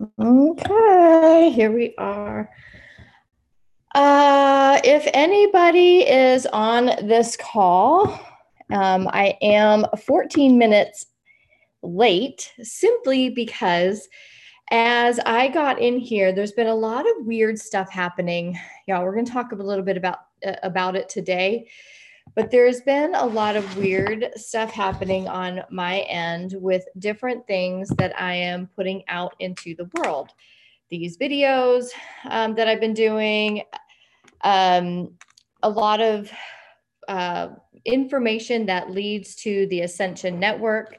Okay, here we are. Uh, if anybody is on this call, um, I am 14 minutes late simply because as I got in here, there's been a lot of weird stuff happening. Yeah, we're going to talk a little bit about uh, about it today. But there's been a lot of weird stuff happening on my end with different things that I am putting out into the world. These videos um, that I've been doing, um, a lot of uh, information that leads to the Ascension Network.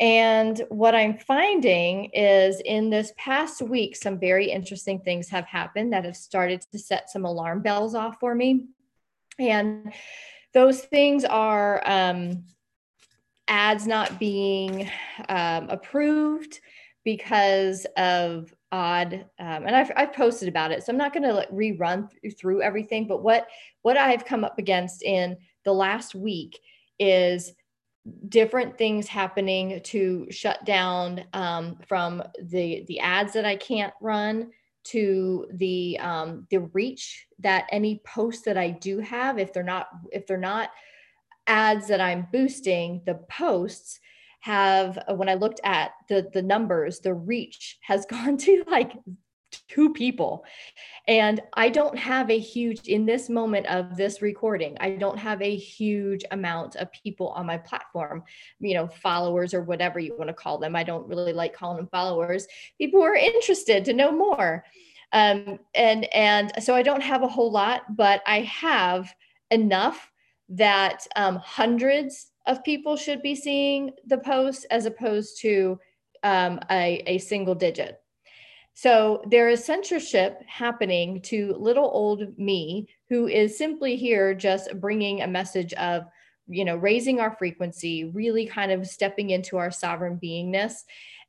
And what I'm finding is in this past week, some very interesting things have happened that have started to set some alarm bells off for me. And those things are um, ads not being um, approved because of odd um, and I've, I've posted about it so i'm not going to like rerun th- through everything but what what i've come up against in the last week is different things happening to shut down um, from the the ads that i can't run to the um, the reach that any posts that I do have, if they're not if they're not ads that I'm boosting, the posts have when I looked at the the numbers, the reach has gone to like two people. And I don't have a huge, in this moment of this recording, I don't have a huge amount of people on my platform, you know, followers or whatever you want to call them. I don't really like calling them followers. People are interested to know more. Um, and and so I don't have a whole lot, but I have enough that um, hundreds of people should be seeing the post as opposed to um, a, a single digit. So there is censorship happening to little old me, who is simply here just bringing a message of, you know, raising our frequency, really kind of stepping into our sovereign beingness.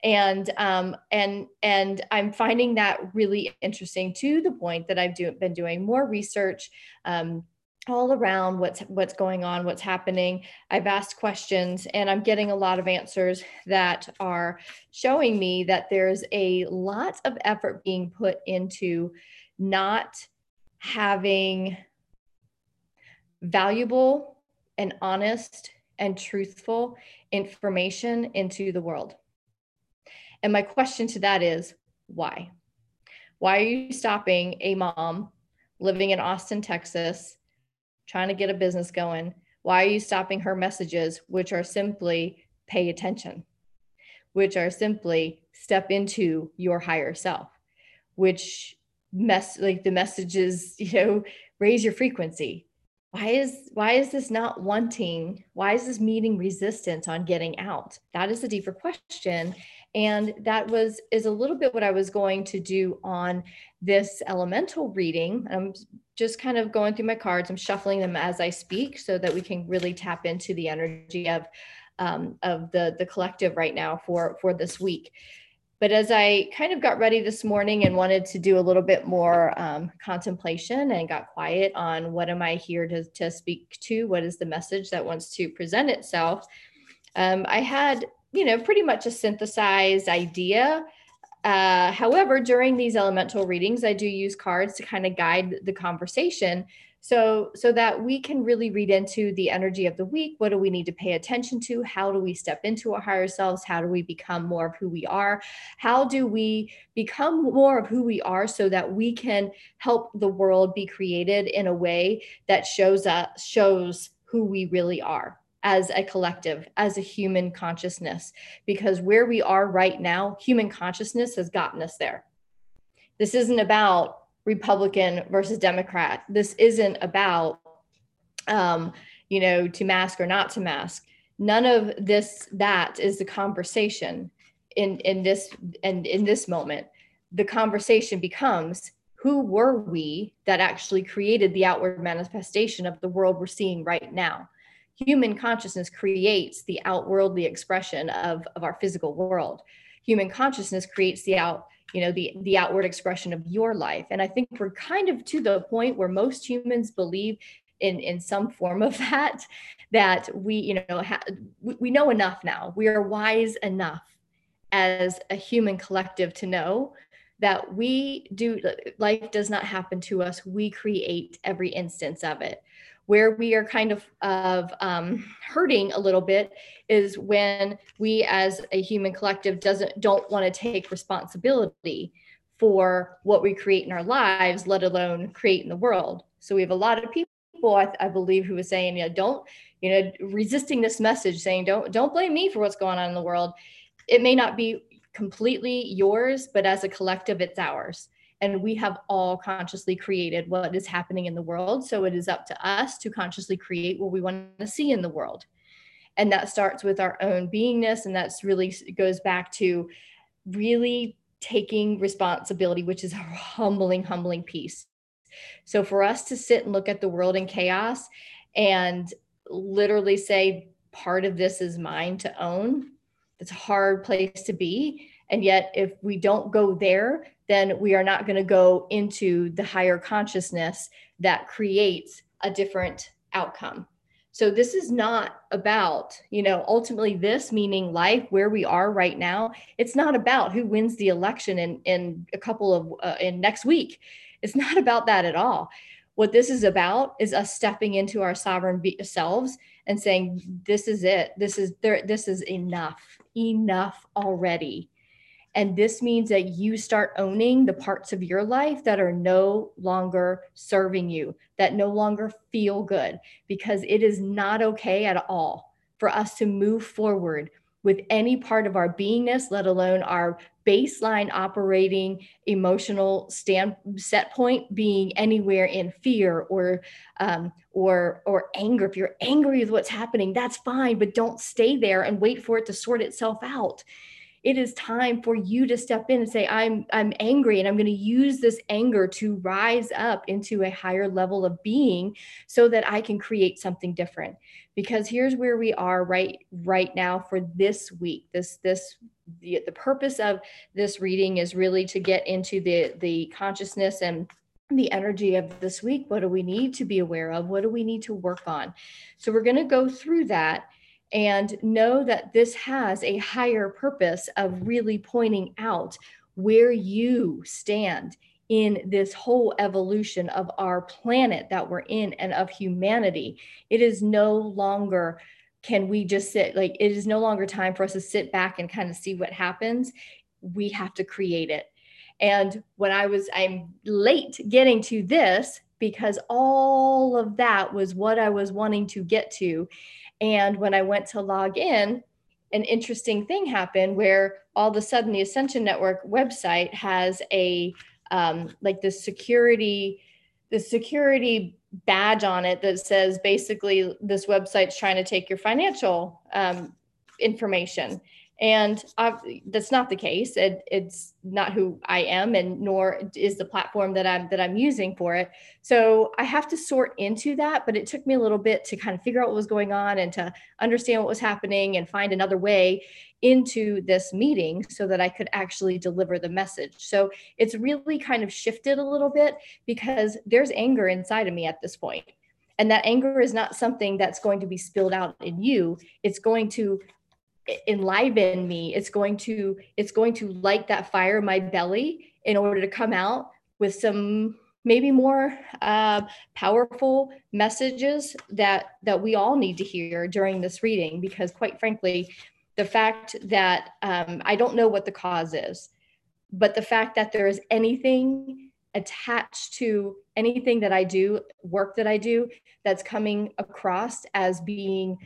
And um, and and I'm finding that really interesting to the point that I've do, been doing more research. Um, all around what's what's going on what's happening. I've asked questions and i'm getting a lot of answers that are showing me that there's a lot of effort being put into not having valuable and honest and truthful information into the world. And my question to that is why? Why are you stopping a mom living in austin texas trying to get a business going. Why are you stopping her messages, which are simply pay attention, which are simply step into your higher self, which mess like the messages, you know, raise your frequency. Why is why is this not wanting? Why is this meeting resistance on getting out? That is a deeper question. And that was is a little bit what I was going to do on this elemental reading. I'm just kind of going through my cards. I'm shuffling them as I speak so that we can really tap into the energy of um, of the the collective right now for for this week. But as I kind of got ready this morning and wanted to do a little bit more um, contemplation and got quiet on what am I here to, to speak to? What is the message that wants to present itself? Um, I had, you know, pretty much a synthesized idea uh, however, during these elemental readings, I do use cards to kind of guide the conversation. So so that we can really read into the energy of the week. What do we need to pay attention to? How do we step into our higher selves? How do we become more of who we are? How do we become more of who we are so that we can help the world be created in a way that shows us shows who we really are as a collective, as a human consciousness, because where we are right now, human consciousness has gotten us there. This isn't about Republican versus Democrat. This isn't about, um, you know, to mask or not to mask. None of this, that is the conversation in, in this and in this moment. The conversation becomes who were we that actually created the outward manifestation of the world we're seeing right now? Human consciousness creates the outworldly expression of, of our physical world. Human consciousness creates the out you know the the outward expression of your life. And i think we're kind of to the point where most humans believe in in some form of that that we you know ha- we know enough now. We are wise enough as a human collective to know that we do life does not happen to us. We create every instance of it where we are kind of of um, hurting a little bit is when we as a human collective doesn't don't want to take responsibility for what we create in our lives let alone create in the world so we have a lot of people i, I believe who are saying you know don't you know resisting this message saying don't don't blame me for what's going on in the world it may not be completely yours, but as a collective, it's ours. And we have all consciously created what is happening in the world. So it is up to us to consciously create what we want to see in the world. And that starts with our own beingness. And that's really goes back to really taking responsibility, which is a humbling, humbling piece. So for us to sit and look at the world in chaos and literally say, part of this is mine to own it's a hard place to be. And yet, if we don't go there, then we are not going to go into the higher consciousness that creates a different outcome. So, this is not about, you know, ultimately this meaning life where we are right now. It's not about who wins the election in, in a couple of, uh, in next week. It's not about that at all. What this is about is us stepping into our sovereign selves and saying, this is it. This is there. This is enough enough already. And this means that you start owning the parts of your life that are no longer serving you, that no longer feel good, because it is not okay at all for us to move forward with any part of our beingness, let alone our baseline operating emotional stand set point being anywhere in fear or um, or or anger. If you're angry with what's happening, that's fine, but don't stay there and wait for it to sort itself out it is time for you to step in and say i'm i'm angry and i'm going to use this anger to rise up into a higher level of being so that i can create something different. Because here's where we are right right now for this week. This this the, the purpose of this reading is really to get into the the consciousness and the energy of this week. What do we need to be aware of? What do we need to work on? So we're going to go through that and know that this has a higher purpose of really pointing out where you stand in this whole evolution of our planet that we're in and of humanity. It is no longer can we just sit like it is no longer time for us to sit back and kind of see what happens. We have to create it. And when I was, I'm late getting to this because all of that was what I was wanting to get to. And when I went to log in, an interesting thing happened where all of a sudden the Ascension Network website has a um, like the security, the security badge on it that says basically this website's trying to take your financial um, information and I've, that's not the case. It, it's not who i am and nor is the platform that i'm that i'm using for it. So i have to sort into that but it took me a little bit to kind of figure out what was going on and to understand what was happening and find another way into this meeting so that i could actually deliver the message. So it's really kind of shifted a little bit because there's anger inside of me at this point. And that anger is not something that's going to be spilled out in you. It's going to enliven me. It's going to it's going to light that fire in my belly in order to come out with some maybe more uh, powerful messages that that we all need to hear during this reading. Because quite frankly the fact that um, i don't know what the cause is but the fact that there is anything attached to anything that i do work that i do that's coming across as being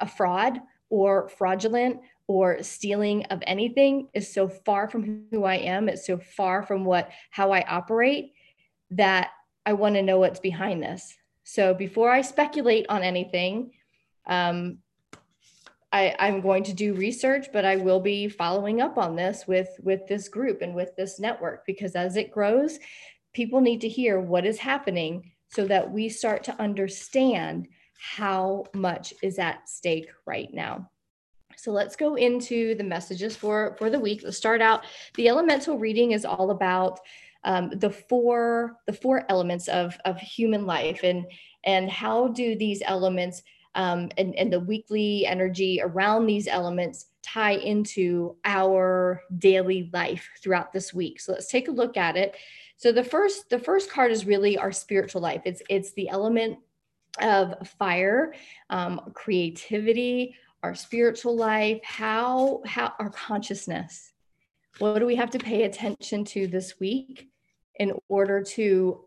a fraud or fraudulent or stealing of anything is so far from who I am. It's so far from what how I operate that I want to know what's behind this. So before I speculate on anything, um, I, I'm going to do research, but I will be following up on this with with this group and with this network because as it grows, people need to hear what is happening so that we start to understand how much is at stake right now. So let's go into the messages for, for the week. Let's start out. The elemental reading is all about um, the four the four elements of, of human life and and how do these elements um, and, and the weekly energy around these elements tie into our daily life throughout this week. So let's take a look at it. So the first the first card is really our spiritual life. It's it's the element of fire, um, creativity, our spiritual life, how how our consciousness. What do we have to pay attention to this week in order to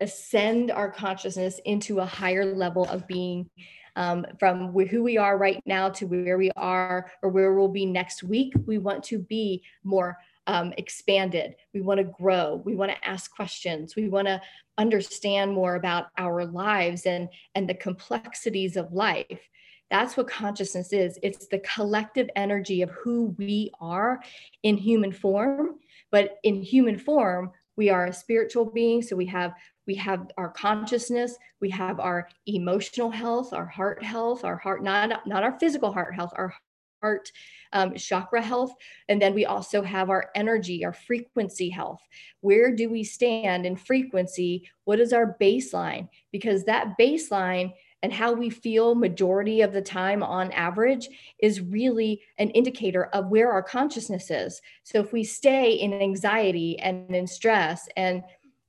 ascend our consciousness into a higher level of being um, from who we are right now to where we are or where we'll be next week. We want to be more um, expanded. We want to grow. We want to ask questions. We want to understand more about our lives and, and the complexities of life. That's what consciousness is. It's the collective energy of who we are in human form. But in human form, we are a spiritual being. So we have we have our consciousness, we have our emotional health, our heart health, our heart, not, not our physical heart health, our heart um, chakra health. And then we also have our energy, our frequency health. Where do we stand in frequency? What is our baseline? Because that baseline and how we feel majority of the time on average is really an indicator of where our consciousness is. So if we stay in anxiety and in stress and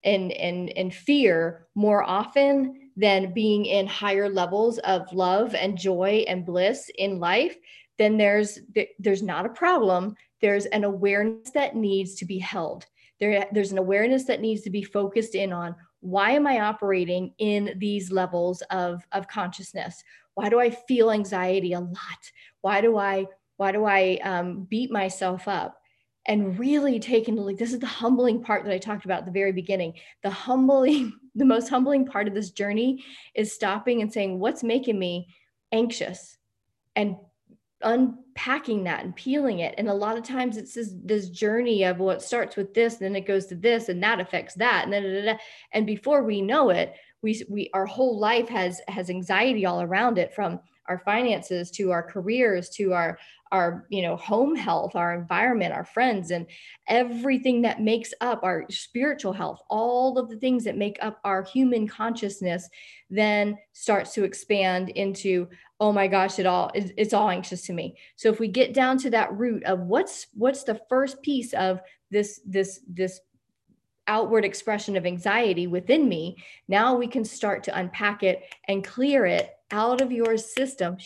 and and and fear more often than being in higher levels of love and joy and bliss in life then there's there's not a problem. There's an awareness that needs to be held. There, there's an awareness that needs to be focused in on why am i operating in these levels of of consciousness? Why do i feel anxiety a lot? Why do i why do i um, beat myself up? And really taking like this is the humbling part that I talked about at the very beginning. The humbling, the most humbling part of this journey is stopping and saying, what's making me anxious? And unpacking that and peeling it. And a lot of times it's this, this journey of what well, starts with this, and then it goes to this, and that affects that. And and before we know it, we we our whole life has has anxiety all around it from our finances to our careers to our our you know home health our environment our friends and everything that makes up our spiritual health all of the things that make up our human consciousness then starts to expand into oh my gosh it all it's all anxious to me so if we get down to that root of what's what's the first piece of this this this outward expression of anxiety within me now we can start to unpack it and clear it out of your system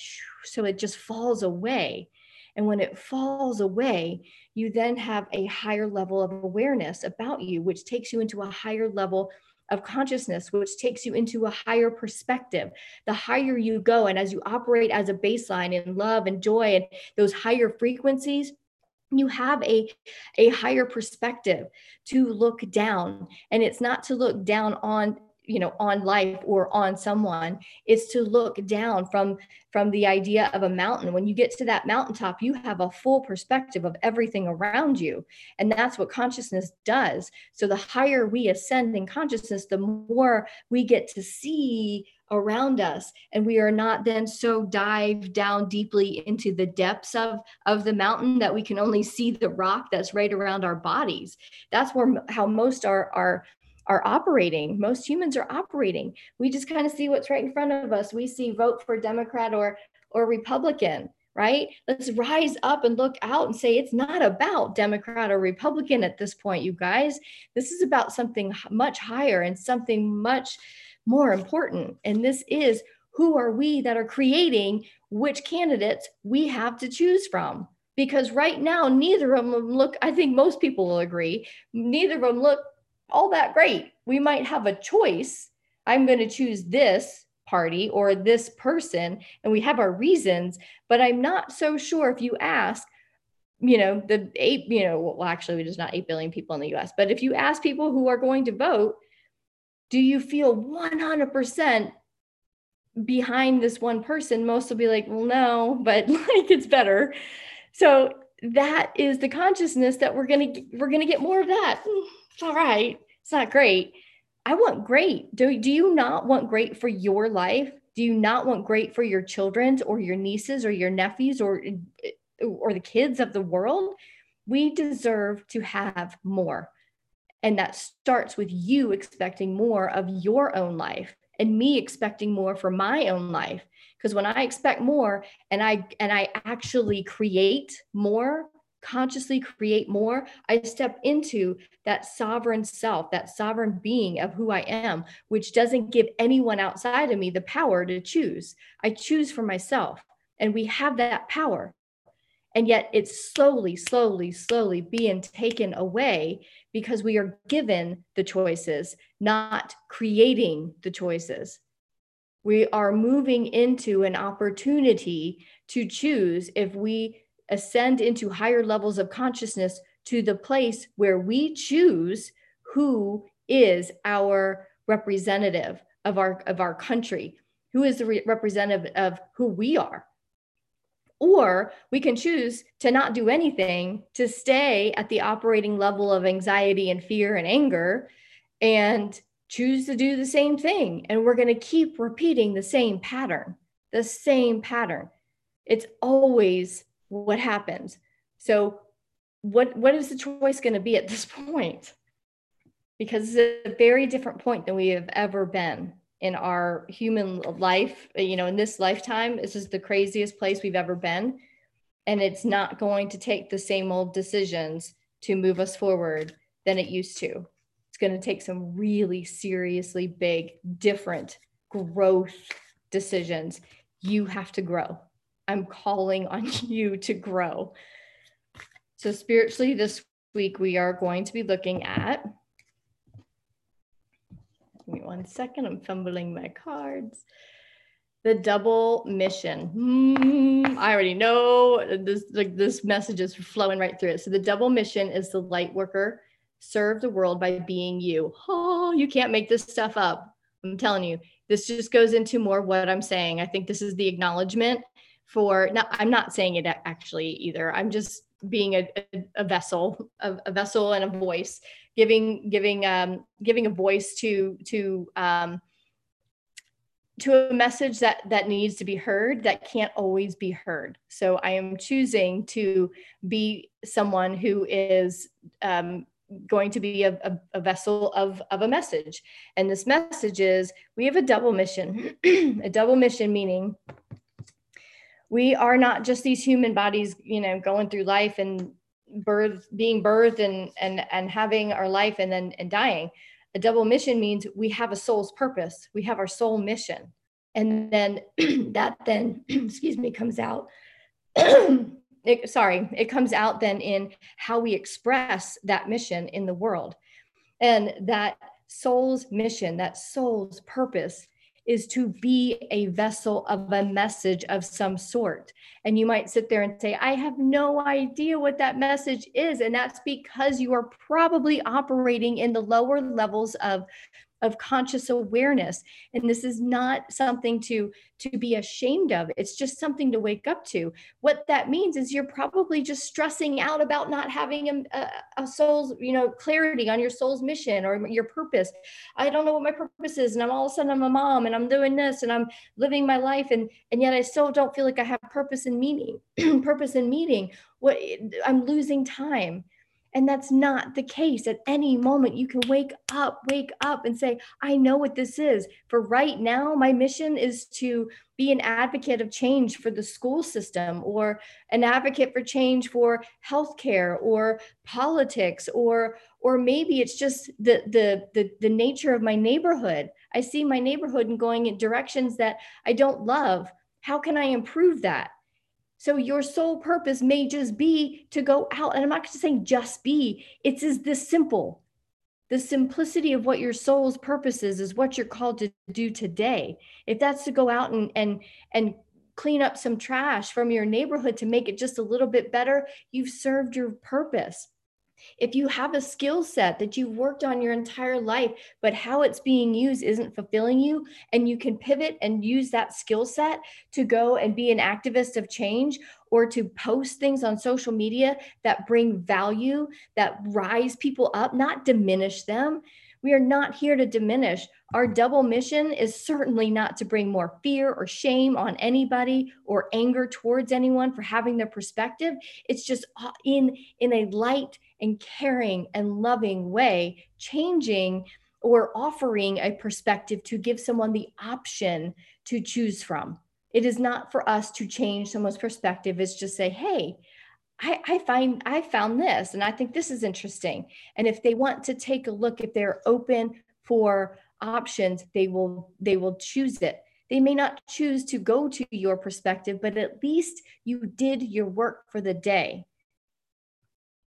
so it just falls away. And when it falls away, you then have a higher level of awareness about you, which takes you into a higher level of consciousness, which takes you into a higher perspective. The higher you go, and as you operate as a baseline in love and joy and those higher frequencies, you have a, a higher perspective to look down. And it's not to look down on you know on life or on someone is to look down from from the idea of a mountain. When you get to that mountaintop you have a full perspective of everything around you. And that's what consciousness does. So the higher we ascend in consciousness the more we get to see around us. And we are not then so dive down deeply into the depths of of the mountain that we can only see the rock that's right around our bodies. That's where how most our our are operating. Most humans are operating. We just kind of see what's right in front of us. We see vote for Democrat or or Republican, right? Let's rise up and look out and say it's not about Democrat or Republican at this point, you guys. This is about something much higher and something much more important. And this is who are we that are creating which candidates we have to choose from? Because right now, neither of them look, I think most people will agree, neither of them look all that great. We might have a choice. I'm going to choose this party or this person, and we have our reasons, but I'm not so sure if you ask, you know, the eight, you know, well, actually, there's not 8 billion people in the US, but if you ask people who are going to vote, do you feel 100% behind this one person? Most will be like, well, no, but like it's better. So that is the consciousness that we're going to we're going to get more of that it's all right. It's not great. I want great. Do, do you not want great for your life? Do you not want great for your children's or your nieces or your nephews or or the kids of the world? We deserve to have more. And that starts with you expecting more of your own life. and me expecting more for my own life because when i expect more and i and i actually create more consciously create more i step into that sovereign self that sovereign being of who i am which doesn't give anyone outside of me the power to choose. I choose for myself and we have that power. And yet it's slowly slowly slowly being taken away because we are given the choices not creating the choices. We are moving into an opportunity to choose if we ascend into higher levels of consciousness to the place where we choose who is our representative of our of our country who is the re- representative of who we are or we can choose to not do anything to stay at the operating level of anxiety and fear and anger and choose to do the same thing. And we're going to keep repeating the same pattern, the same pattern. It's always what happens. So, what, what is the choice going to be at this point? Because it's a very different point than we have ever been in our human life, you know, in this lifetime. This is the craziest place we've ever been. And it's not going to take the same old decisions to move us forward than it used to. It's going to take some really seriously big, different growth decisions. You have to grow. I'm calling on you to grow. So, spiritually, this week we are going to be looking at Give me one second. I'm fumbling my cards. The double mission. Mm, I already know this. Like this message is flowing right through it. So the double mission is the light worker. Serve the world by being you. Oh, you can't make this stuff up. I'm telling you. This just goes into more what I'm saying. I think this is the acknowledgement for. Now, I'm not saying it actually either. I'm just being a, a, a vessel, a, a, vessel and a voice, giving giving um, giving a voice to to um, to a message that that needs to be heard that can't always be heard. So I am choosing to be someone who is um, going to be a, a, a, vessel of, of a message. And this message is we have a double mission, a double mission meaning we are not just these human bodies, you know, going through life and birth, being birthed and and and having our life and then and dying. A double mission means we have a soul's purpose. We have our soul mission, and then that then, excuse me, comes out. it, sorry, it comes out then in how we express that mission in the world, and that soul's mission, that soul's purpose is to be a vessel of a message of some sort. And you might sit there and say, I have no idea what that message is. And that's because you are probably operating in the lower levels of of conscious awareness. And this is not something to to be ashamed of. It's just something to wake up to. What that means is you're probably just stressing out about not having a, a, soul's you know clarity on your soul's mission or your purpose. I don't know what my purpose is and i'm all of a sudden i'm a mom and i'm doing this and i'm living my life and and yet i still don't feel like i have purpose and meaning purpose and meaning. What i'm losing time and that's not the case. At any moment, you can wake up, wake up and say, I know what this is. For right now, my mission is to be an advocate of change for the school system or an advocate for change for healthcare or politics or or maybe it's just the the the, the nature of my neighborhood. I see my neighborhood and going in directions that I don't love. How can I improve that? So your sole purpose may just be to go out. And I'm not just saying just be, it's is this simple. The simplicity of what your soul's purpose is, is what you're called to do today. If that's to go out and and and clean up some trash from your neighborhood to make it just a little bit better, you've served your purpose. If you have a skill set that you've worked on your entire life, but how it's being used isn't fulfilling you, and you can pivot and use that skill set to go and be an activist of change or to post things on social media that bring value, that rise people up, not diminish them. We are not here to diminish. Our double mission is certainly not to bring more fear or shame on anybody or anger towards anyone for having their perspective. It's just uh, in in a light and caring and loving way, changing or offering a perspective to give someone the option to choose from. It is not for us to change someone's perspective. It's just say, hey, I, I find I found this and I think this is interesting. And if they want to take a look, if they're open for options, they will they will choose it. They may not choose to go to your perspective, but at least you did your work for the day.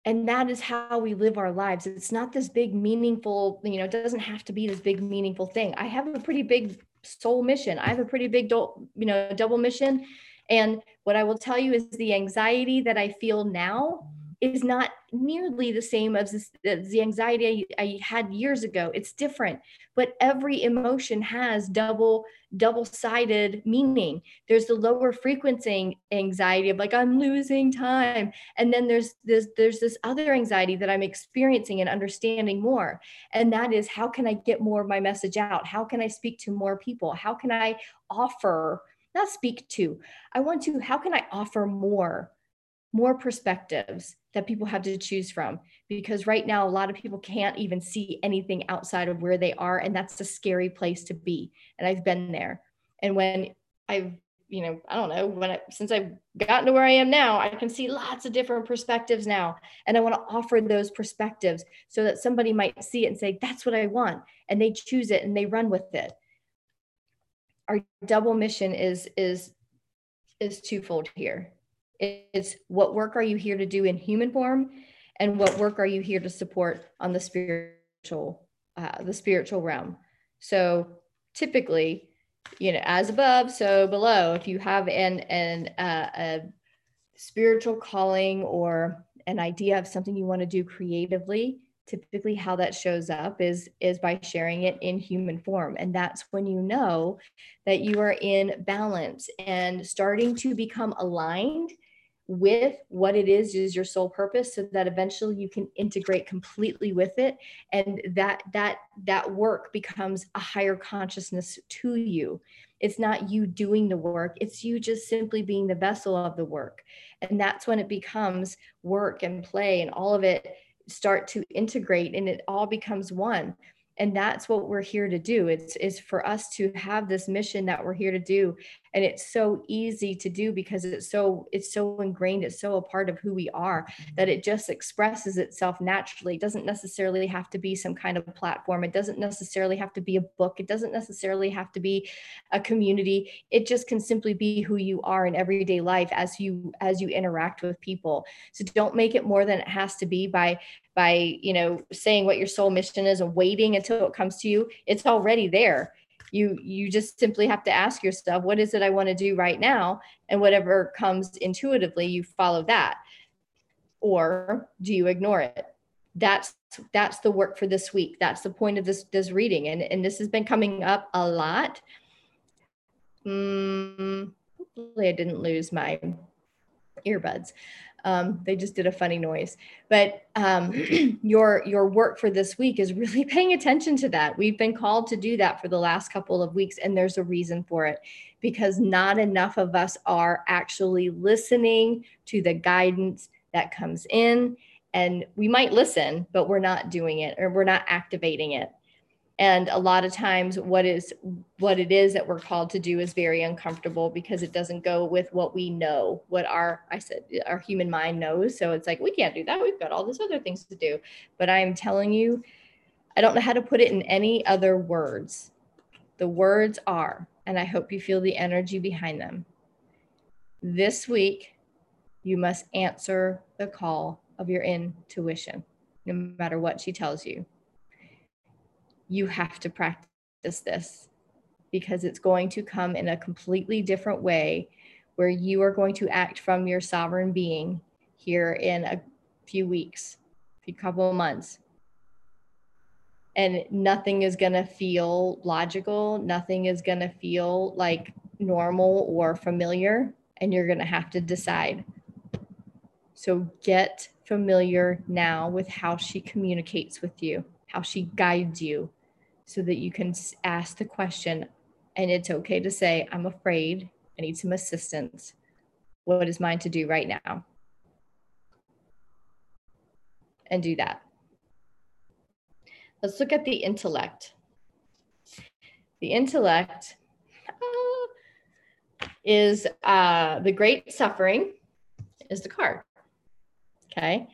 And that is how we live our lives. It's not this big, meaningful, you know, it doesn't have to be this big, meaningful thing. I have a pretty big soul mission. I have a pretty big, you know, double mission. And what I will tell you is the anxiety that I feel now is not nearly the same as the anxiety I, had years ago. It's different, but every emotion has double double-sided meaning. There's the lower frequency anxiety of like I'm losing time, and then there's this there's this other anxiety that I'm experiencing and understanding more, and that is how can I get more of my message out? How can I speak to more people? How can I offer? Not speak to. I want to. How can I offer more? More perspectives that people have to choose from because right now a lot of people can't even see anything outside of where they are and that's a scary place to be. And i've been there. And when i've you know i don't know when I, since i've gotten to where i am now i can see lots of different perspectives now. And i want to offer those perspectives so that somebody might see it and say that's what i want. And they choose it and they run with it. Our double mission is is is twofold here it's what work are you here to do in human form? And what work are you here to support on the spiritual uh, the spiritual realm? So typically you know as above so below if you have an an uh, a spiritual calling or an idea of something you want to do creatively typically how that shows up is is by sharing it in human form. And that's when you know that you are in balance and starting to become aligned with what it is is your sole purpose so that eventually you can integrate completely with it and that that that work becomes a higher consciousness to you. It's not you doing the work it's you just simply being the vessel of the work. And that's when it becomes work and play and all of it start to integrate and it all becomes one. And that's what we're here to do. It's is for us to have this mission that we're here to do and it's so easy to do because it's so it's so ingrained it's so a part of who we are mm-hmm. that it just expresses itself naturally. It doesn't necessarily have to be some kind of platform. It doesn't necessarily have to be a book. It doesn't necessarily have to be a community. It just can simply be who you are in everyday life as you as you interact with people. So don't make it more than it has to be by by you know saying what your soul mission is and waiting until it comes to you. It's already there you you just simply have to ask yourself what is it i want to do right now? And whatever comes intuitively you follow that. Or do you ignore it? That's that's the work for this week. That's the point of this this reading. And and this has been coming up a lot. Mm, hopefully i didn't lose my earbuds um, they just did a funny noise. But um, your your work for this week is really paying attention to that. We've been called to do that for the last couple of weeks, and there's a reason for it because not enough of us are actually listening to the guidance that comes in. And we might listen, but we're not doing it or we're not activating it and a lot of times what is what it is that we're called to do is very uncomfortable because it doesn't go with what we know what our i said our human mind knows. So it's like we can't do that. We've got all these other things to do. But i'm telling you i don't know how to put it in any other words. The words are and i hope you feel the energy behind them. This week you must answer the call of your intuition no matter what she tells you you have to practice this because it's going to come in a completely different way where you are going to act from your sovereign being here in a few weeks, a couple of months. And nothing is going to feel logical. Nothing is going to feel like normal or familiar. And you're going to have to decide. So get familiar now with how she communicates with you, how she guides you, so that you can ask the question and it's okay to say i'm afraid i need some assistance what is mine to do right now and do that let's look at the intellect. The intellect uh, is uh, the great suffering is the card. Okay.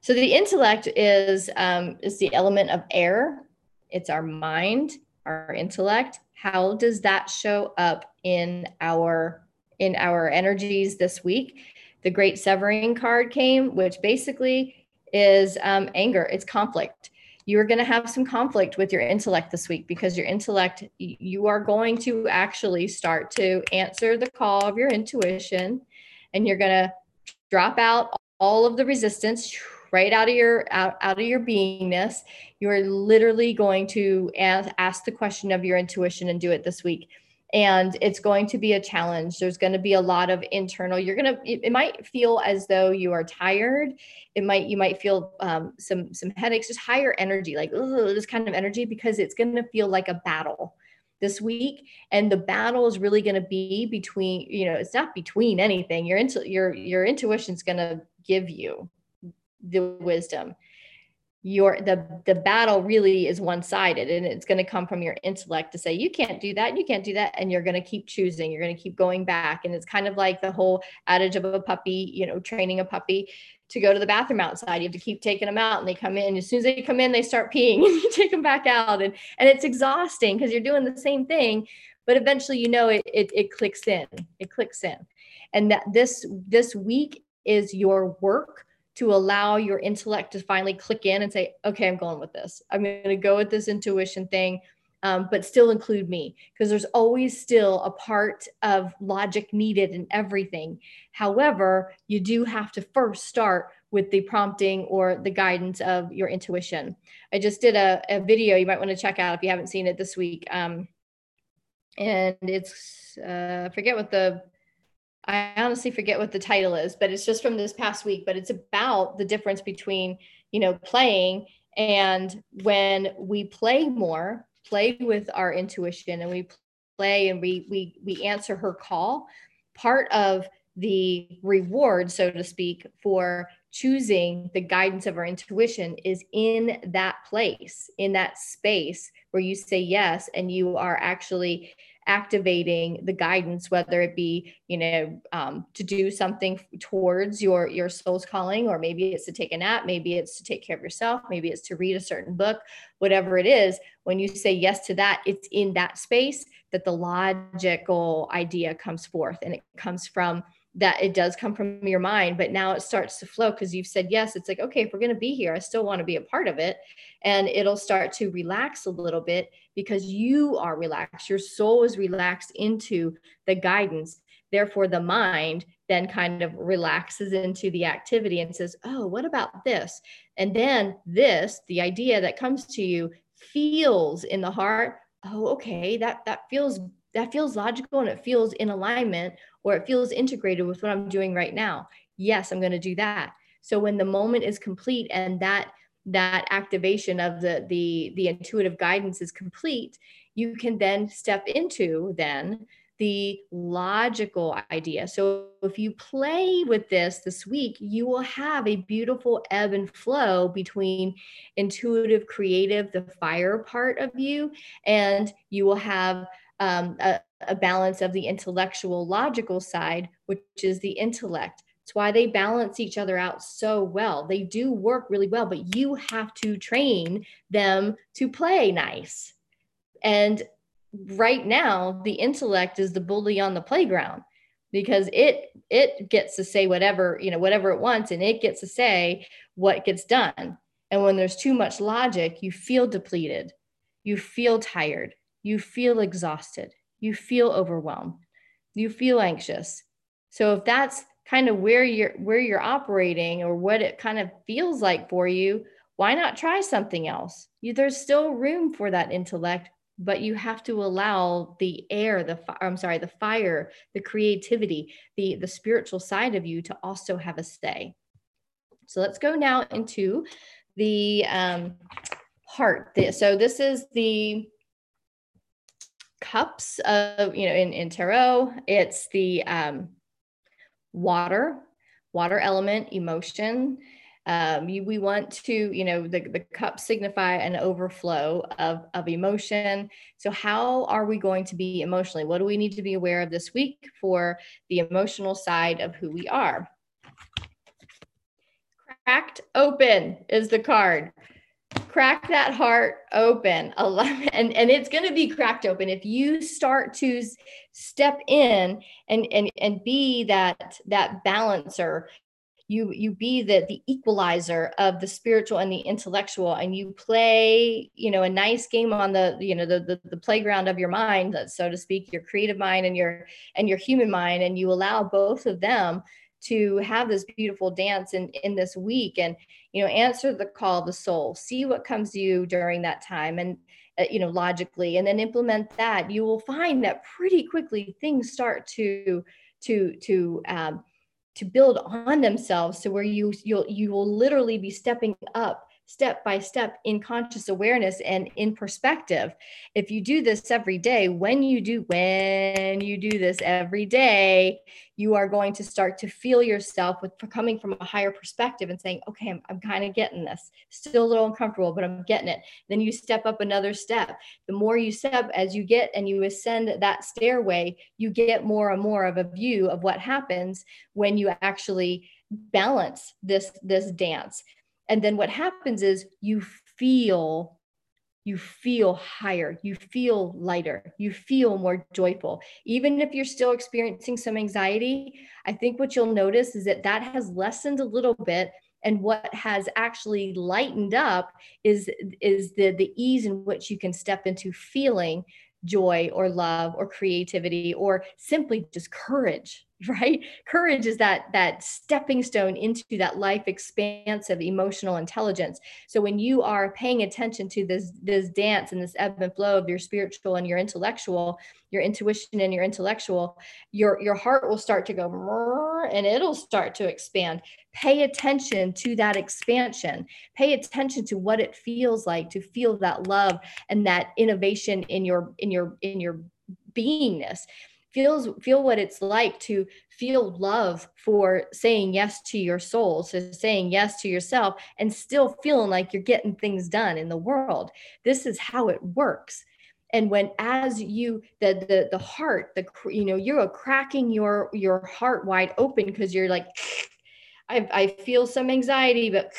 So the intellect is um, is the element of air. It's our mind, our intellect. How does that show up in our in our energies this week? The great severing card came, which basically is um, anger. It's conflict. You are going to have some conflict with your intellect this week because your intellect, you are going to actually start to answer the call of your intuition and you're going to drop out all of the resistance right out of your out, out of your beingness. You're literally going to ask, ask the question of your intuition and do it this week. And it's going to be a challenge. There's going to be a lot of internal you're going to it, might feel as though you are tired. It might you might feel um, some some headaches just higher energy like this kind of energy because it's going to feel like a battle this week. And the battle is really going to be between you know it's not between anything. Your into your your intuition's going to give you the wisdom. Your the the battle really is one-sided and it's going to come from your intellect to say you can't do that you can't do that and you're going to keep choosing you're going to keep going back and it's kind of like the whole adage of a puppy you know training a puppy to go to the bathroom outside. You have to keep taking them out and they come in as soon as they come in they start peeing and you take them back out and and it's exhausting because you're doing the same thing but eventually you know it, it it clicks in it clicks in. And that this this week is your work to allow your intellect to finally click in and say, okay, I'm going with this. I'm going to go with this intuition thing, um, but still include me because there's always still a part of logic needed in everything. However, you do have to first start with the prompting or the guidance of your intuition. I just did a, a video you might want to check out if you haven't seen it this week. Um, and it's, uh, I forget what the I honestly forget what the title is, but it's just from this past week. But it's about the difference between, you know, playing and when we play more, play with our intuition and we play and we we we answer her call. Part of the reward, so to speak, for choosing the guidance of our intuition is in that place, in that space where you say yes and you are actually activating the guidance whether it be you know um, to do something towards your your soul's calling or maybe it's to take a nap maybe it's to take care of yourself maybe it's to read a certain book whatever it is when you say yes to that it's in that space that the logical idea comes forth and it comes from that it does come from your mind, but now it starts to flow because you've said yes. It's like, okay, if we're going to be here, I still want to be a part of it. And it'll start to relax a little bit because you are relaxed. Your soul is relaxed into the guidance. Therefore, the mind then kind of relaxes into the activity and says, oh, what about this? And then this, the idea that comes to you, feels in the heart, oh, okay, that, that feels that feels logical and it feels in alignment or it feels integrated with what I'm doing right now. Yes, I'm going to do that. So when the moment is complete and that that activation of the the the intuitive guidance is complete, you can then step into then the logical idea. So if you play with this this week, you will have a beautiful ebb and flow between intuitive, creative, the fire part of you, and you will have um, a, a balance of the intellectual logical side, which is the intellect. It's why they balance each other out so well. They do work really well, but you have to train them to play nice. And right now, the intellect is the bully on the playground because it it gets to say whatever, you know, whatever it wants and it gets to say what gets done. And when there's too much logic, you feel depleted. You feel tired you feel exhausted, you feel overwhelmed, you feel anxious. So if that's kind of where you're where you're operating or what it kind of feels like for you, why not try something else? You, there's still room for that intellect, but you have to allow the air, the I'm sorry, the fire, the creativity, the the spiritual side of you to also have a say. So let's go now into the um, heart. So this is the cups of, you know, in, in tarot, it's the um, water, water element, emotion. Um, you, we want to, you know, the, the cup signify an overflow of, of emotion. So, how are we going to be emotionally? What do we need to be aware of this week for the emotional side of who we are? Cracked open is the card crack that heart open. And and it's going to be cracked open if you start to step in and and and be that that balancer. You you be the the equalizer of the spiritual and the intellectual and you play you know a nice game on the you know the the, the playground of your mind so to speak your creative mind and your and your human mind and you allow both of them to have this beautiful dance in in this week and you know answer the call of the soul see what comes to you during that time and uh, you know logically and then implement that. You will find that pretty quickly things start to to to um, to build on themselves to where you you'll you will literally be stepping up step by step in conscious awareness and in perspective. If you do this every day, when you do when you do this every day, you are going to start to feel yourself with coming from a higher perspective and saying, okay, I'm, I'm kind of getting this. Still a little uncomfortable, but I'm getting it. Then you step up another step. The more you step as you get and you ascend that stairway, you get more and more of a view of what happens when you actually balance this this dance and then what happens is you feel you feel higher, you feel lighter, you feel more joyful. Even if you're still experiencing some anxiety, I think what you'll notice is that that has lessened a little bit and what has actually lightened up is is the the ease in which you can step into feeling joy or love or creativity or simply just courage right? Courage is that that stepping stone into that life expansive emotional intelligence. So when you are paying attention to this this dance and this ebb and flow of your spiritual and your intellectual your intuition and your intellectual your your heart will start to go and it'll start to expand. Pay attention to that expansion. Pay attention to what it feels like to feel that love and that innovation in your in your in your beingness feels feel what it's like to feel love for saying yes to your soul so saying yes to yourself and still feeling like you're getting things done in the world. This is how it works. And when as you the the the heart the you know you're cracking your your heart wide open because you're like I, I feel some anxiety but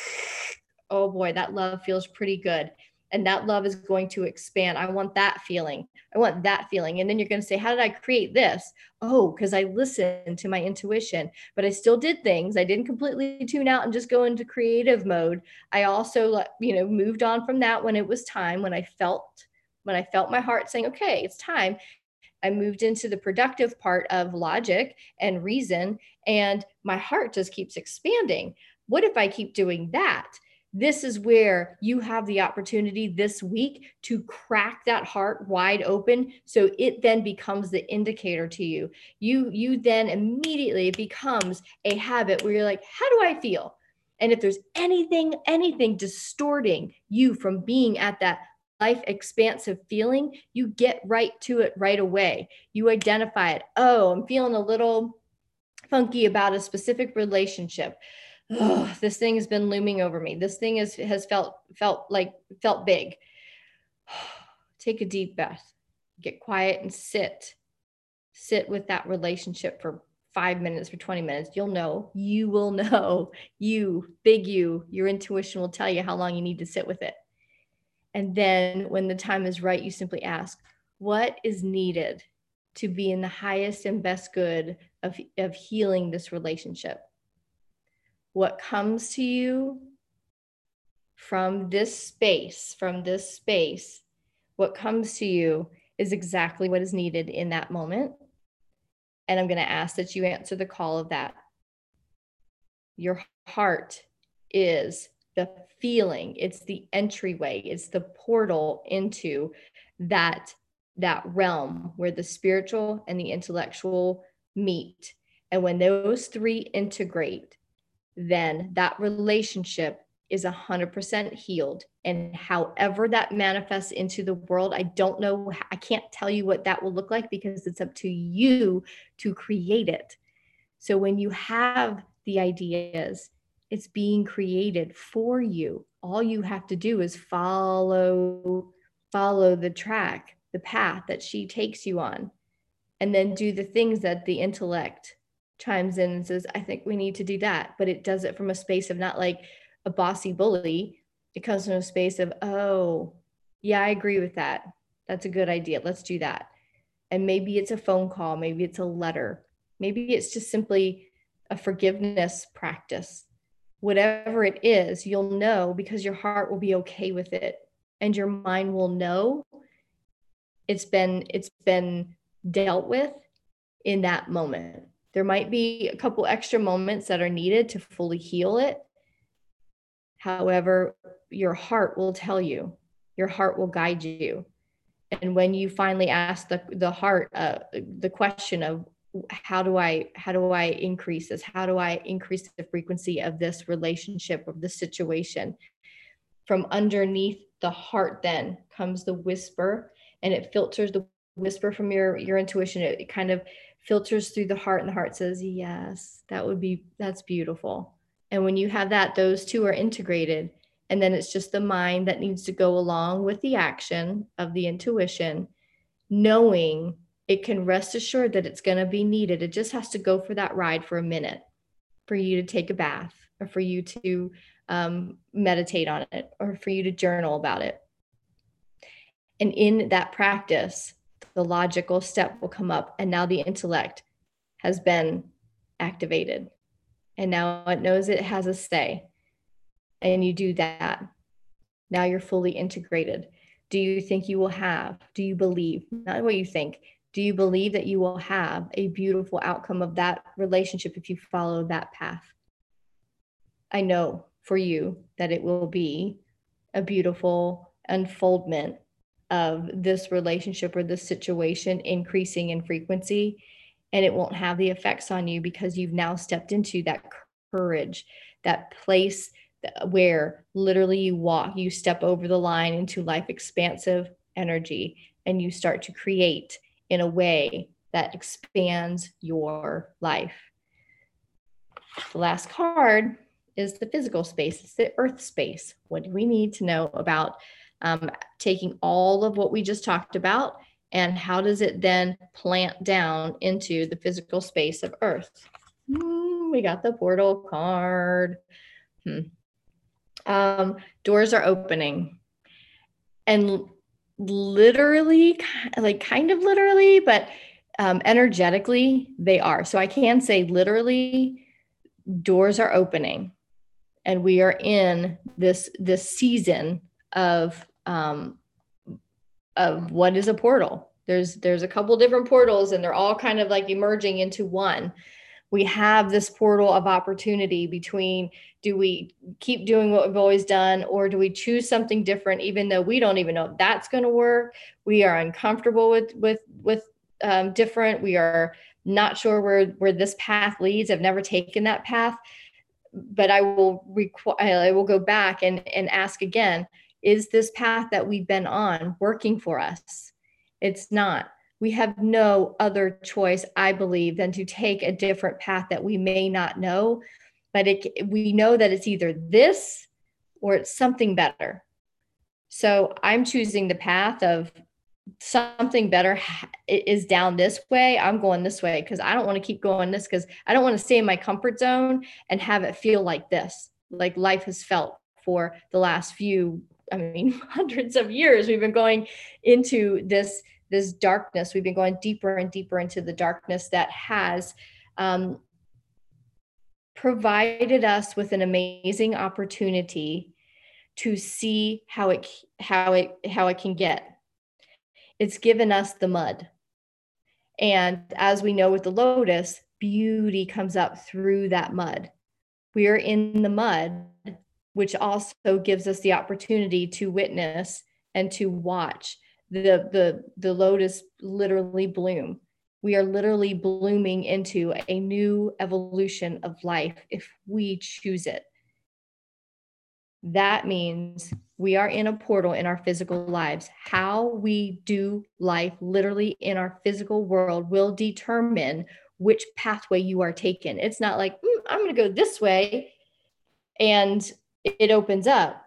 oh boy that love feels pretty good and that love is going to expand. I want that feeling. I want that feeling. And then you're going to say, How did I create this? Oh, because I listened to my intuition, but I still did things. I didn't completely tune out and just go into creative mode. I also, you know, moved on from that when it was time, when I felt, when I felt my heart saying, Okay, it's time. I moved into the productive part of logic and reason, and my heart just keeps expanding. What if I keep doing that? This is where you have the opportunity this week to crack that heart wide open. So it then becomes the indicator to you. You you then immediately becomes a habit where you're like how do i feel? And if there's anything anything distorting you from being at that life expansive feeling you get right to it right away. You identify it. Oh i'm feeling a little funky about a specific relationship oh, this thing has been looming over me. This thing is, has felt, felt like, felt big. Take a deep breath, get quiet and sit. Sit with that relationship for five minutes, for 20 minutes. You'll know, you will know, you, big you, your intuition will tell you how long you need to sit with it. And then when the time is right, you simply ask, what is needed to be in the highest and best good of, of healing this relationship? What comes to you from this space, from this space, what comes to you is exactly what is needed in that moment. And I'm going to ask that you answer the call of that. Your heart is the feeling, it's the entryway, it's the portal into that that realm where the spiritual and the intellectual meet. And when those three integrate, then that relationship is 100% healed. And however that manifests into the world, I don't know, I can't tell you what that will look like because it's up to you to create it. So when you have the ideas, it's being created for you. All you have to do is follow follow the track, the path that she takes you on. And then do the things that the intellect chimes in and says, I think we need to do that. But it does it from a space of not like a bossy bully. It comes from a space of, oh, yeah, I agree with that. That's a good idea. Let's do that. And maybe it's a phone call, maybe it's a letter, maybe it's just simply a forgiveness practice. Whatever it is, you'll know because your heart will be okay with it and your mind will know it's been it's been dealt with in that moment. There might be a couple extra moments that are needed to fully heal it. However, your heart will tell you, your heart will guide you. And when you finally ask the, the heart uh, the question of how do I how do I increase this? How do I increase the frequency of this relationship of this situation? From underneath the heart then comes the whisper and it filters the whisper from your your intuition. It, it kind of filters through the heart and the heart says, "Yes, that would be that's beautiful." And when you have that, those two are integrated. And then it's just the mind that needs to go along with the action of the intuition, knowing it can rest assured that it's going to be needed. It just has to go for that ride for a minute for you to take a bath or for you to um, meditate on it or for you to journal about it. And in that practice, the logical step will come up. And now the intellect has been activated. And now it knows it has a say. And you do that. Now you're fully integrated. Do you think you will have? Do you believe? Not what you think. Do you believe that you will have a beautiful outcome of that relationship if you follow that path? I know for you that it will be a beautiful unfoldment of this relationship or this situation increasing in frequency and it won't have the effects on you because you've now stepped into that courage that place where literally you walk you step over the line into life expansive energy and you start to create in a way that expands your life. The last card is the physical space. It's the earth space. What do we need to know about um, taking all of what we just talked about and how does it then plant down into the physical space of earth? Mm, we got the portal card. Hmm. um, doors are opening. And literally like kind of literally but um, energetically they are. So i can say literally doors are opening. And we are in this this season of um, of what is a portal. There's there's a couple different portals, and they're all kind of like emerging into one. We have this portal of opportunity between do we keep doing what we've always done or do we choose something different even though we don't even know if that's going to work we are uncomfortable with with with um, different we are not sure where where this path leads i've never taken that path but i will require i will go back and and ask again is this path that we've been on working for us? It's not. We have no other choice, I believe, than to take a different path that we may not know, but it, we know that it's either this or it's something better. So I'm choosing the path of something better is down this way. I'm going this way because I don't want to keep going this because I don't want to stay in my comfort zone and have it feel like this, like life has felt for the last few I mean, hundreds of years we've been going into this this darkness. We've been going deeper and deeper into the darkness that has um, provided us with an amazing opportunity to see how it how it how it can get. It's given us the mud. And as we know with the lotus, beauty comes up through that mud. We are in the mud which also gives us the opportunity to witness and to watch the the the lotus literally bloom. We are literally blooming into a new evolution of life if we choose it. That means we are in a portal in our physical lives. How we do life literally in our physical world will determine which pathway you are taken it's not like mm, i'm going to go this way and it opens up,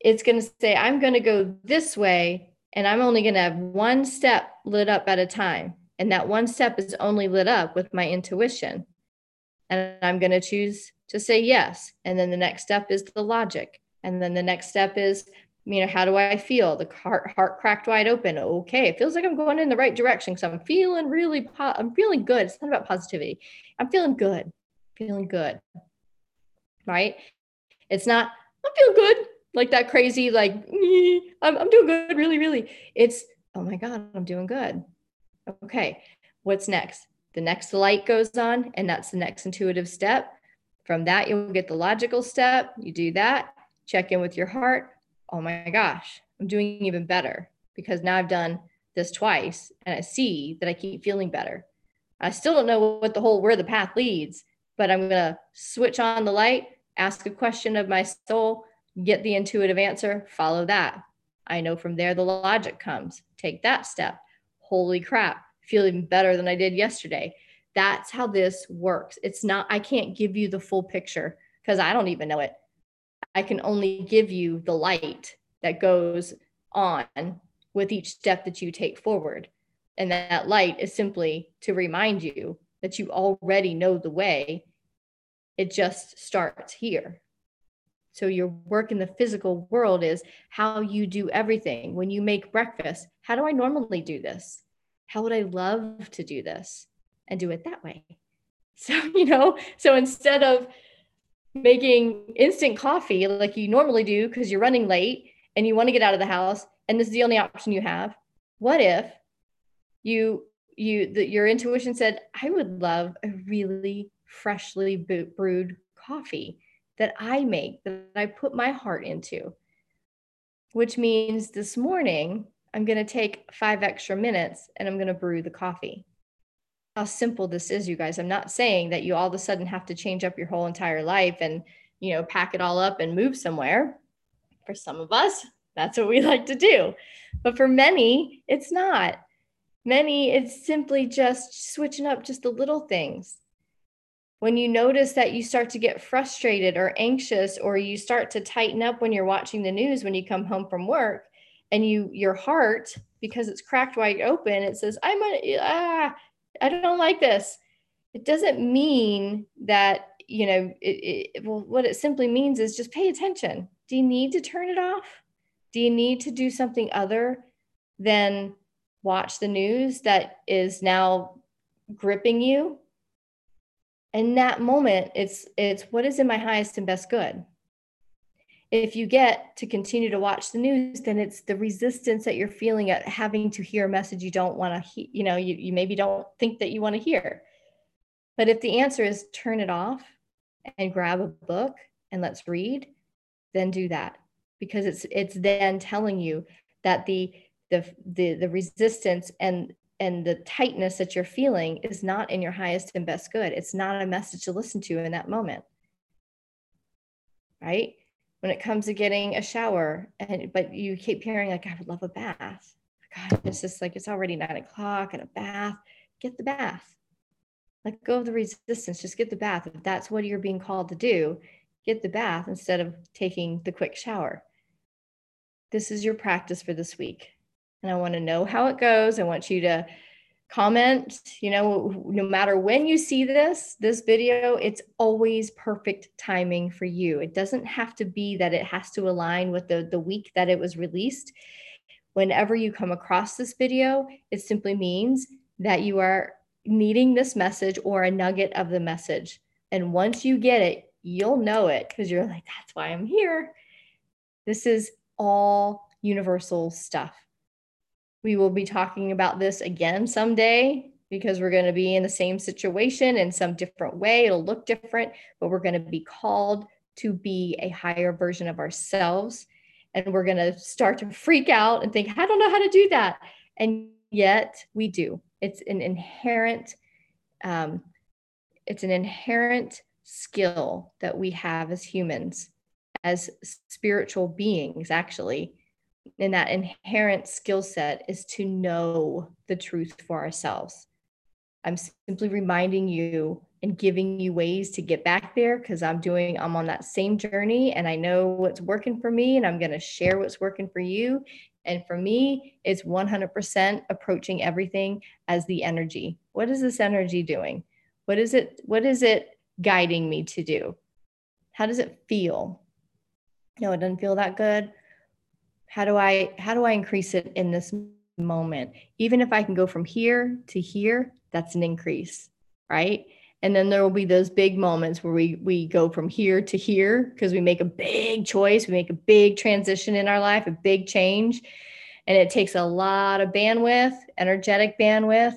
it's going to say, I'm going to go this way and I'm only going to have one step lit up at a time. And that one step is only lit up with my intuition. And I'm going to choose to say yes. And then the next step is the logic. And then the next step is, you know, how do I feel? The heart, heart cracked wide open. Okay, it feels like I'm going in the right direction. So I'm feeling really, po- I'm feeling good. It's not about positivity. I'm feeling good, feeling good. Right? It's not, I'm feeling good, like that crazy, like, I'm, I'm doing good, really, really. It's, oh my God, I'm doing good. Okay, what's next? The next light goes on, and that's the next intuitive step. From that, you'll get the logical step. You do that, check in with your heart. Oh my gosh, I'm doing even better because now I've done this twice and I see that I keep feeling better. I still don't know what the whole where the path leads, but I'm going to switch on the light, ask a question of my soul, get the intuitive answer, follow that. I know from there the logic comes. Take that step. Holy crap, feeling better than I did yesterday. That's how this works. It's not, I can't give you the full picture because I don't even know it. I can only give you the light that goes on with each step that you take forward. And that light is simply to remind you that you already know the way. It just starts here. So, your work in the physical world is how you do everything. When you make breakfast, how do I normally do this? How would I love to do this and do it that way? So, you know, so instead of making instant coffee like you normally do because you're running late and you want to get out of the house and this is the only option you have, what if you you that your intuition said, I would love a really freshly brewed coffee that I make, that I put my heart into. Which means this morning, I'm going to take five extra minutes and I'm going to brew the coffee. How simple this is, you guys. I'm not saying that you all of a sudden have to change up your whole entire life and, you know, pack it all up and move somewhere. For some of us, that's what we like to do. But for many, it's not. Many, it's simply just switching up just the little things when you notice that you start to get frustrated or anxious or you start to tighten up when you're watching the news when you come home from work and you your heart because it's cracked wide open it says i'm a ah, i don't like this. It doesn't mean that you know it, it, well what it simply means is just pay attention. Do you need to turn it off? Do you need to do something other than watch the news that is now gripping you in that moment it's it's what is in my highest and best good. If you get to continue to watch the news then it's the resistance that you're feeling at having to hear a message you don't want to you know you, you maybe don't think that you want to hear. But if the answer is turn it off and grab a book and let's read then do that. Because it's it's then telling you that the the the, the resistance and and the tightness that you're feeling is not in your highest and best good. It's not a message to listen to in that moment. Right? When it comes to getting a shower, and but you keep hearing like, I would love a bath. God, it's just like it's already nine o'clock and a bath. Get the bath. Let go of the resistance. Just get the bath. If that's what you're being called to do, get the bath instead of taking the quick shower. This is your practice for this week and I want to know how it goes. I want you to comment, you know, no matter when you see this, this video, it's always perfect timing for you. It doesn't have to be that it has to align with the, the week that it was released. Whenever you come across this video, it simply means that you are needing this message or a nugget of the message. And once you get it, you'll know it because you're like, that's why I'm here. This is all universal stuff. We will be talking about this again someday because we're going to be in the same situation in some different way. It'll look different, but we're going to be called to be a higher version of ourselves. And we're going to start to freak out and think, I don't know how to do that. And yet we do. It's an inherent, um, it's an inherent skill that we have as humans, as spiritual beings, actually, and that inherent skill set is to know the truth for ourselves. I'm simply reminding you and giving you ways to get back there because I'm doing, I'm on that same journey and I know what's working for me and I'm going to share what's working for you. And for me, it's 100% approaching everything as the energy. What is this energy doing? What is it? What is it guiding me to do? How does it feel? No, it doesn't feel that good. How do I how do I increase it in this moment? Even if I can go from here to here, that's an increase, right? and then there will be those big moments where we we go from here to here because we make a big choice we make a big transition in our life a big change and it takes a lot of bandwidth energetic bandwidth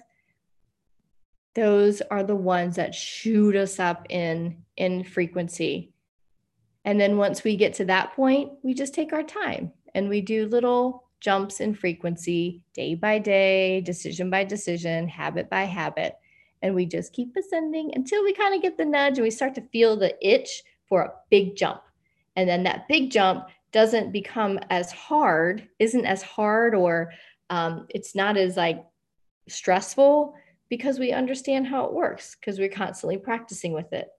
those are the ones that shoot us up in in frequency and then once we get to that point we just take our time and we do little jumps in frequency day by day decision by decision habit by habit and we just keep ascending until we kind of get the nudge and we start to feel the itch for a big jump. And then that big jump doesn't become as hard, isn't as hard, or um, it's not as like stressful because we understand how it works because we're constantly practicing with it.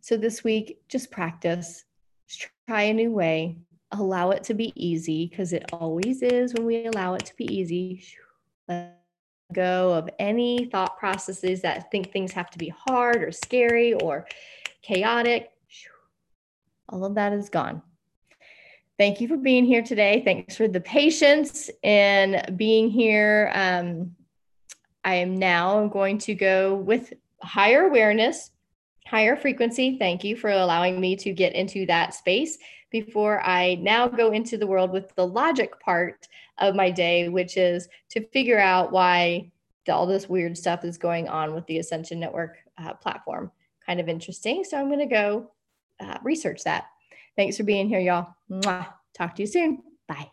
So this week, just practice, just try a new way, allow it to be easy because it always is when we allow it to be easy. Let go of any thought processes that think things have to be hard or scary or chaotic. All of that is gone. Thank you for being here today. Thanks for the patience in being here. Um, I am now going to go with higher awareness, higher frequency. Thank you for allowing me to get into that space before I now go into the world with the logic part of my day, which is to figure out why all this weird stuff is going on with the Ascension Network uh, platform. Kind of interesting. So I'm going to go uh, research that. Thanks for being here, y'all. Mwah. Talk to you soon. Bye.